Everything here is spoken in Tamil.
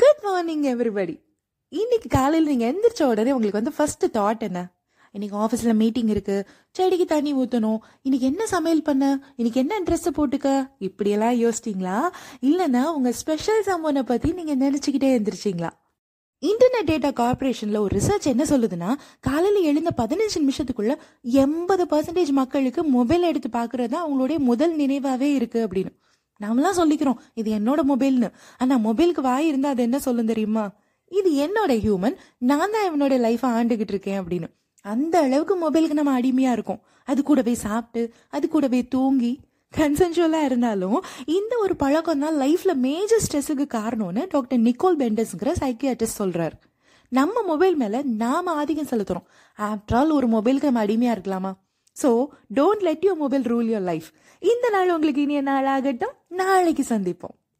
குட் மார்னிங் எவ்ரிபடி இன்னைக்கு காலையில் நீங்கள் எந்திரிச்ச உடனே உங்களுக்கு வந்து ஃபர்ஸ்ட் தாட் என்ன? இன்னைக்கு ஆஃபீஸில் மீட்டிங் இருக்கு. செடிக்கு தண்ணி ஊற்றணும் இன்னைக்கு என்ன சமையல் பண்ண? இன்னைக்கு என்ன ட்ரெஸ் போட்டுக்க? இப்படியெல்லாம் யோசிச்சிங்களா? இல்லைன்னா உங்கள் ஸ்பெஷல் சம்மனை பற்றி நீங்கள் நினச்சிக்கிட்டே எந்திரிச்சிங்களா? இன்டர்நெட் டேட்டா கார்பரேஷனில் ஒரு ரிசர்ச் என்ன சொல்லுதுன்னா காலையில் எழுந்த பதினஞ்சு நிமிஷத்துக்குள்ள எண்பது பர்சன்டேஜ் மக்களுக்கு மொபைல் எடுத்து பார்க்குறது தான் அவங்களுடைய முதல் நினைவாகவே இருக்குது அப்படின்னு. நாமெல்லாம் சொல்லிக்கிறோம் இது என்னோட மொபைல்னு. ஆனா மொபைலுக்கு வாய் இருந்தா அது என்ன சொல்லும் தெரியுமா? இது என்னோட ஹியூமன் நான் தான் இவனோட லைஃபை ஆண்டுகிட்டு இருக்கேன் அப்படின்னு. அந்த அளவுக்கு மொபைலுக்கு நம்ம அடிமையா இருக்கோம். அது கூடவே சாப்பிட்டு அது கூடவே தூங்கி கன்சென்சுவலா இருந்தாலும் இந்த ஒரு பழக்கம் தான் லைஃப்ல மேஜர் ஸ்ட்ரெஸ்ஸுக்கு காரணம்னு டாக்டர் நிக்கோல் பெண்டஸ்ங்கிற சைக்கியாட்டிஸ்ட் சொல்றாரு. நம்ம மொபைல் மேல நாம ஆதிக்கம் செலுத்துறோம். ஆஃப்டர் ஆல் ஒரு மொபைலுக்கு நம்ம அடிமையா இருக்கலாமா? So don't let your mobile rule your life இந்த நாள் உங்களுக்கு இனிய நாள் ஆகட்டும் நாளைக்கு சந்திப்போம்.